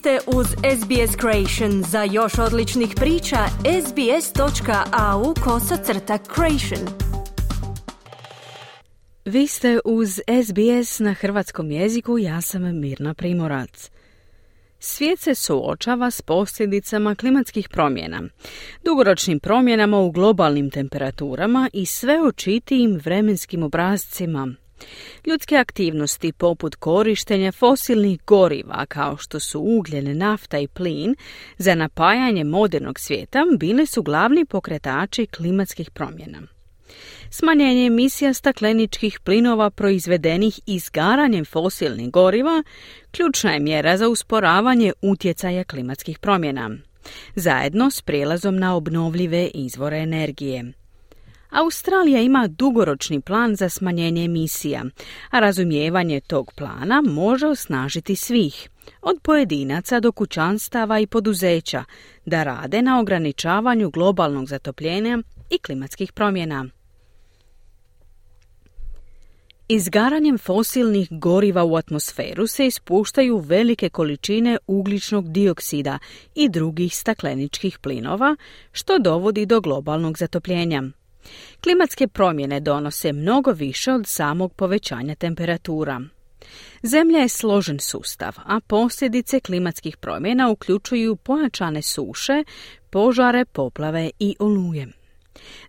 ste uz SBS Creation. Za još odličnih priča, sbs.au kosacrta creation. Vi ste uz SBS na hrvatskom jeziku, ja sam Mirna Primorac. Svijet se suočava s posljedicama klimatskih promjena, dugoročnim promjenama u globalnim temperaturama i sve očitijim vremenskim obrazcima, Ljudske aktivnosti poput korištenja fosilnih goriva kao što su ugljen, nafta i plin za napajanje modernog svijeta bile su glavni pokretači klimatskih promjena. Smanjenje emisija stakleničkih plinova proizvedenih izgaranjem fosilnih goriva ključna je mjera za usporavanje utjecaja klimatskih promjena, zajedno s prijelazom na obnovljive izvore energije. Australija ima dugoročni plan za smanjenje emisija, a razumijevanje tog plana može osnažiti svih, od pojedinaca do kućanstava i poduzeća, da rade na ograničavanju globalnog zatopljenja i klimatskih promjena. Izgaranjem fosilnih goriva u atmosferu se ispuštaju velike količine ugljičnog dioksida i drugih stakleničkih plinova, što dovodi do globalnog zatopljenja. Klimatske promjene donose mnogo više od samog povećanja temperatura. Zemlja je složen sustav, a posljedice klimatskih promjena uključuju pojačane suše, požare, poplave i oluje.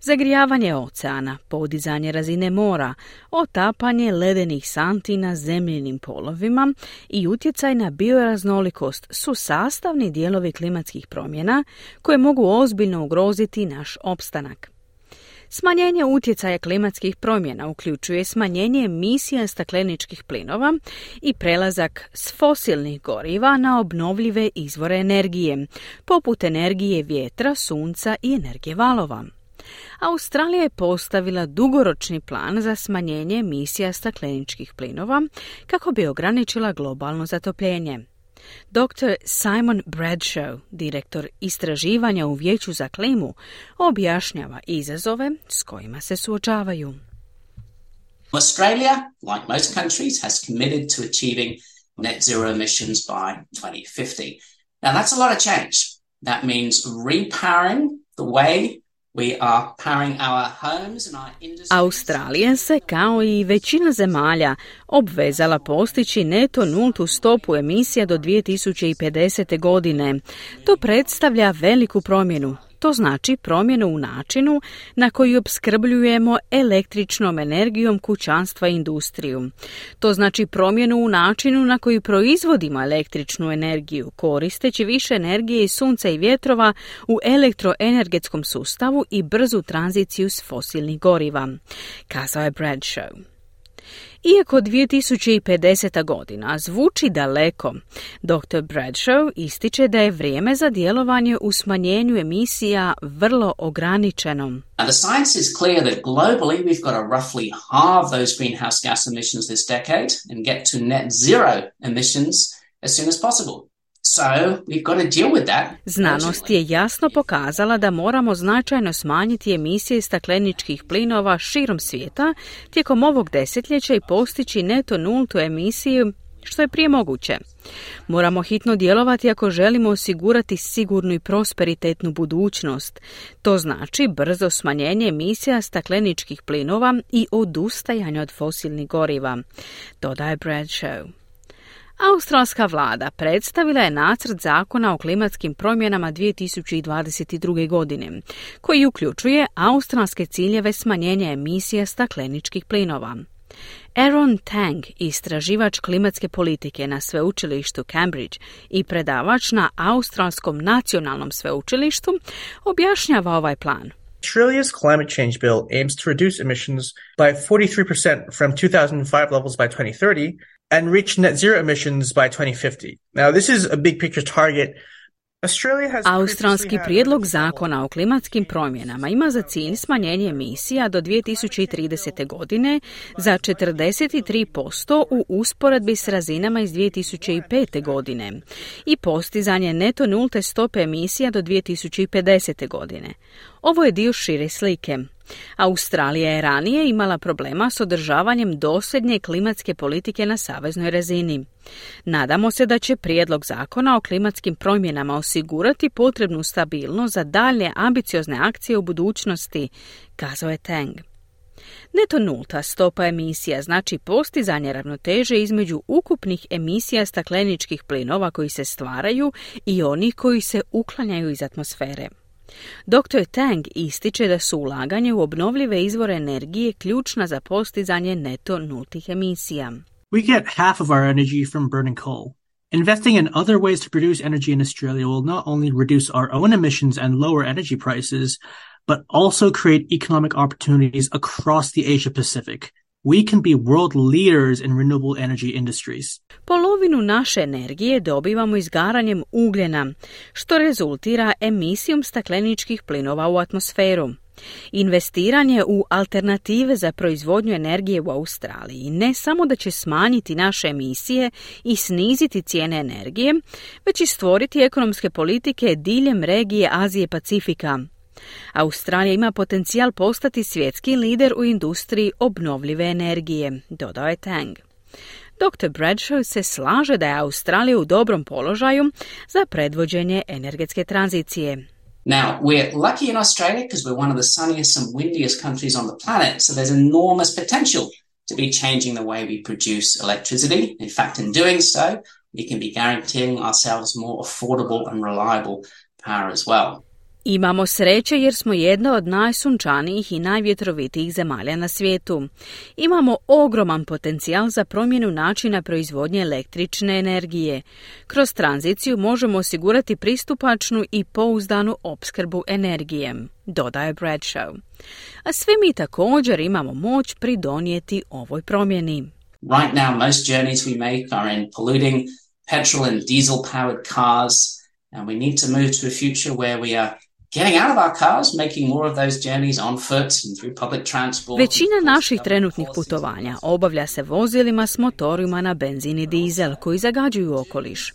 Zagrijavanje oceana, podizanje razine mora, otapanje ledenih santi na zemljenim polovima i utjecaj na bioraznolikost su sastavni dijelovi klimatskih promjena koje mogu ozbiljno ugroziti naš opstanak. Smanjenje utjecaja klimatskih promjena uključuje smanjenje emisija stakleničkih plinova i prelazak s fosilnih goriva na obnovljive izvore energije, poput energije vjetra, sunca i energije valova. Australija je postavila dugoročni plan za smanjenje emisija stakleničkih plinova kako bi ograničila globalno zatopljenje. Dr. Simon Bradshaw, direktor istraživanja u Vijeću za klimu, objašnjava izazove s kojima se suočavaju. Australia, like most countries, has committed to achieving net zero emissions by 2050. Now that's a lot of change. That means repowering the way Australija se, kao i većina zemalja, obvezala postići neto nultu stopu emisija do 2050. godine. To predstavlja veliku promjenu, to znači promjenu u načinu na koji opskrbljujemo električnom energijom kućanstva i industriju. To znači promjenu u načinu na koji proizvodimo električnu energiju, koristeći više energije iz sunca i vjetrova u elektroenergetskom sustavu i brzu tranziciju s fosilnih goriva, kazao je Bradshaw. Iako 2050. godina zvuči daleko, dr. Bradshaw ističe da je vrijeme za djelovanje u smanjenju emisija vrlo ograničeno. Now the science is clear that globally we've got to roughly halve those greenhouse gas emissions this decade and get to net zero emissions as soon as possible. Znanost je jasno pokazala da moramo značajno smanjiti emisije stakleničkih plinova širom svijeta tijekom ovog desetljeća i postići neto nultu emisiju što je prije moguće. Moramo hitno djelovati ako želimo osigurati sigurnu i prosperitetnu budućnost. To znači brzo smanjenje emisija stakleničkih plinova i odustajanje od fosilnih goriva, dodaje Bradshaw. Australska vlada predstavila je nacrt zakona o klimatskim promjenama 2022. godine, koji uključuje australske ciljeve smanjenja emisija stakleničkih plinova. Aaron Tang, istraživač klimatske politike na sveučilištu Cambridge i predavač na Australskom nacionalnom sveučilištu, objašnjava ovaj plan. Australia's climate change bill aims to reduce emissions by 43% from 2005 levels by 2030 and reach net zero emissions by 2050. Now, this is a big picture target Australski prijedlog zakona o klimatskim promjenama ima za cilj smanjenje emisija do 2030. godine za 43% u usporedbi s razinama iz 2005. godine i postizanje neto nulte stope emisija do 2050. godine. Ovo je dio šire slike. Australija je ranije imala problema s održavanjem dosljednje klimatske politike na saveznoj razini. Nadamo se da će prijedlog zakona o klimatskim promjenama osigurati potrebnu stabilnost za dalje ambiciozne akcije u budućnosti, kazao je Tang. Neto nulta stopa emisija znači postizanje ravnoteže između ukupnih emisija stakleničkih plinova koji se stvaraju i onih koji se uklanjaju iz atmosfere. Dr. Tang ističe da su ulaganje u obnovljive izvore energije ključna za postizanje neto nultih emisija. We get half of our energy from burning coal. Investing in other ways to produce energy in Australia will not only reduce our own emissions and lower energy prices, but also create economic opportunities across the Asia Pacific. We can be world leaders in renewable energy industries. Polovinu naše energije dobivamo izgaranjem ugljena, što rezultira emisijom stakleničkih plinova u atmosferu. Investiranje u alternative za proizvodnju energije u Australiji ne samo da će smanjiti naše emisije i sniziti cijene energije, već i stvoriti ekonomske politike diljem regije Azije Pacifika, Australija ima potencijal postati svjetski lider u industriji obnovljive energije, dodao je Tang. Dr. Bradshaw se slaže da je Australija u dobrom položaju za predvođenje energetske tranzicije. Now, we're lucky in Australia because we're one of the sunniest and windiest countries on the planet, so there's enormous potential to be changing the way we produce electricity. In fact, in doing so, we can be guaranteeing ourselves more affordable and reliable power as well. Imamo sreće jer smo jedna od najsunčanijih i najvjetrovitijih zemalja na svijetu. Imamo ogroman potencijal za promjenu načina proizvodnje električne energije. Kroz tranziciju možemo osigurati pristupačnu i pouzdanu opskrbu energijem, dodaje Bradshaw. A svi mi također imamo moć pridonijeti ovoj promjeni. Right now most journeys we make are in polluting petrol and diesel powered cars and we need to move to a future where we are Većina naših trenutnih putovanja obavlja se vozilima s motorima na benzin i dizel koji zagađuju okoliš.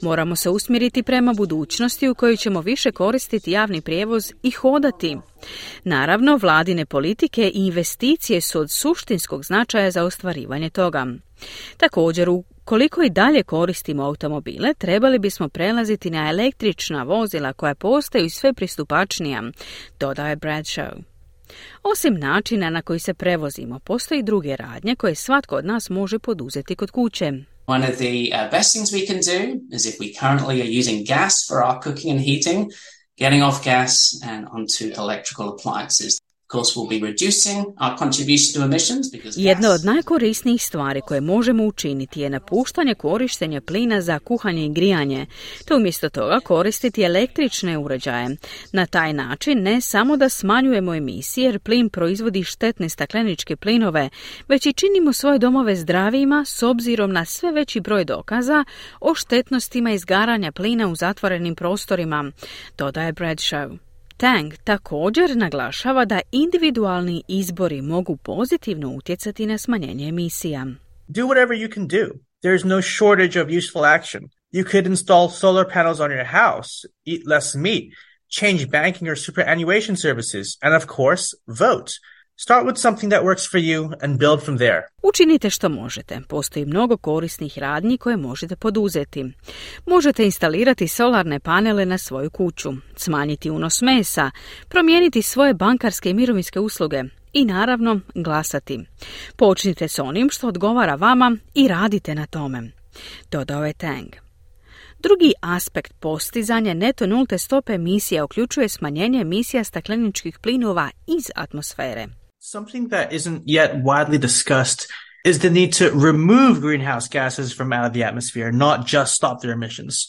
Moramo se usmjeriti prema budućnosti u kojoj ćemo više koristiti javni prijevoz i hodati. Naravno, vladine politike i investicije su od suštinskog značaja za ostvarivanje toga. Također, u koliko i dalje koristimo automobile, trebali bismo prelaziti na električna vozila koja postaju sve pristupačnija, dodaje Bradshaw. Osim načina na koji se prevozimo, postoji druge radnje koje svatko od nas može poduzeti kod kuće. One of the uh, best things we can do is if we currently are using gas for our cooking and heating, getting off gas and onto electrical appliances. Jedna od najkorisnijih stvari koje možemo učiniti je napuštanje korištenja plina za kuhanje i grijanje, te umjesto toga koristiti električne uređaje. Na taj način ne samo da smanjujemo emisije jer plin proizvodi štetne stakleničke plinove, već i činimo svoje domove zdravijima s obzirom na sve veći broj dokaza o štetnostima izgaranja plina u zatvorenim prostorima, dodaje Bradshaw. Tang također naglašava da individualni izbori mogu pozitivno utjecati na smanjenje emisija. Do whatever you can do. There is no shortage of useful action. You could install solar panels on your house, eat less meat, change banking or superannuation services, and of course, vote. Start with something that works for you and build from there. Učinite što možete. Postoji mnogo korisnih radnji koje možete poduzeti. Možete instalirati solarne panele na svoju kuću, smanjiti unos mesa, promijeniti svoje bankarske i mirovinske usluge i naravno glasati. Počnite s onim što odgovara vama i radite na tome. Dodao je Tang. Drugi aspekt postizanja neto nulte stope emisija uključuje smanjenje emisija stakleničkih plinova iz atmosfere. Something that isn't yet widely discussed is the need to remove greenhouse gases from out of the atmosphere, not just stop their emissions.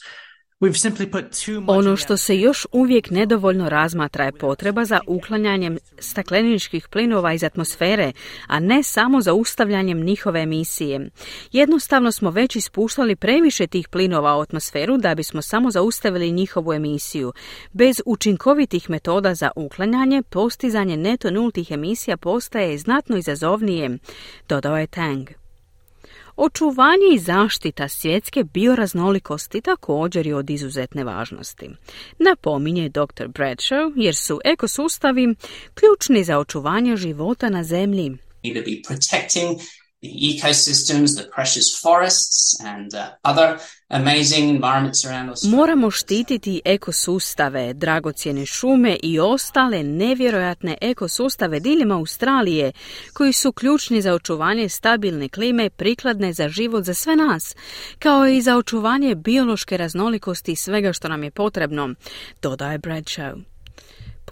Ono što se još uvijek nedovoljno razmatra je potreba za uklanjanjem stakleničkih plinova iz atmosfere, a ne samo za ustavljanjem njihove emisije. Jednostavno smo već ispuštali previše tih plinova u atmosferu da bismo samo zaustavili njihovu emisiju. Bez učinkovitih metoda za uklanjanje, postizanje neto nultih emisija postaje znatno izazovnije, dodao je Tang. Očuvanje i zaštita svjetske bioraznolikosti također je od izuzetne važnosti. Napominje dr. Bradshaw jer su ekosustavi ključni za očuvanje života na zemlji. The ecosystems, the precious forests and uh, other amazing environments around us. Moramo štititi ekosustave, dragocjene šume i ostale nevjerojatne ekosustave diljem Australije, koji su ključni za očuvanje stabilne klime prikladne za život za sve nas, kao i za očuvanje biološke raznolikosti svega što nam je potrebno, dodaje Bradshaw.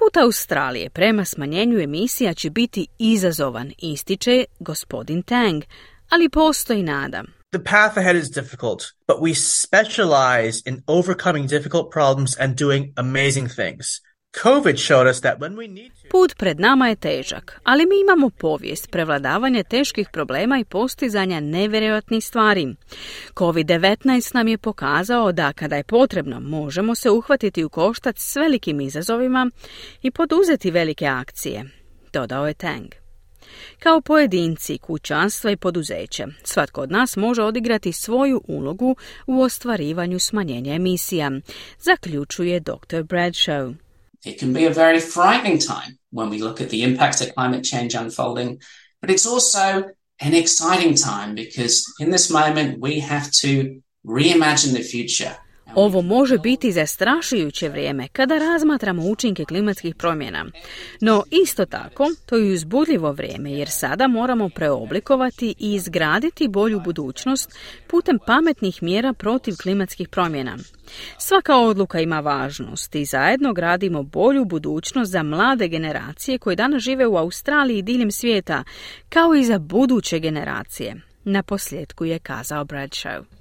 Put Australije prema smanjenju emisija će biti izazovan, ističe gospodin Tang, ali postoji nada. The path ahead is difficult, but we specialize in overcoming difficult problems and doing amazing things. Put pred nama je težak, ali mi imamo povijest prevladavanja teških problema i postizanja nevjerojatnih stvari. COVID-19 nam je pokazao da kada je potrebno možemo se uhvatiti u koštac s velikim izazovima i poduzeti velike akcije, dodao je Tang. Kao pojedinci, kućanstva i poduzeće, svatko od nas može odigrati svoju ulogu u ostvarivanju smanjenja emisija, zaključuje dr. Bradshaw. It can be a very frightening time when we look at the impacts of climate change unfolding, but it's also an exciting time because in this moment we have to reimagine the future. Ovo može biti zastrašujuće vrijeme kada razmatramo učinke klimatskih promjena. No isto tako, to je uzbudljivo vrijeme jer sada moramo preoblikovati i izgraditi bolju budućnost putem pametnih mjera protiv klimatskih promjena. Svaka odluka ima važnost i zajedno gradimo bolju budućnost za mlade generacije koje danas žive u Australiji i diljem svijeta, kao i za buduće generacije. Na posljedku je kazao Bradshaw.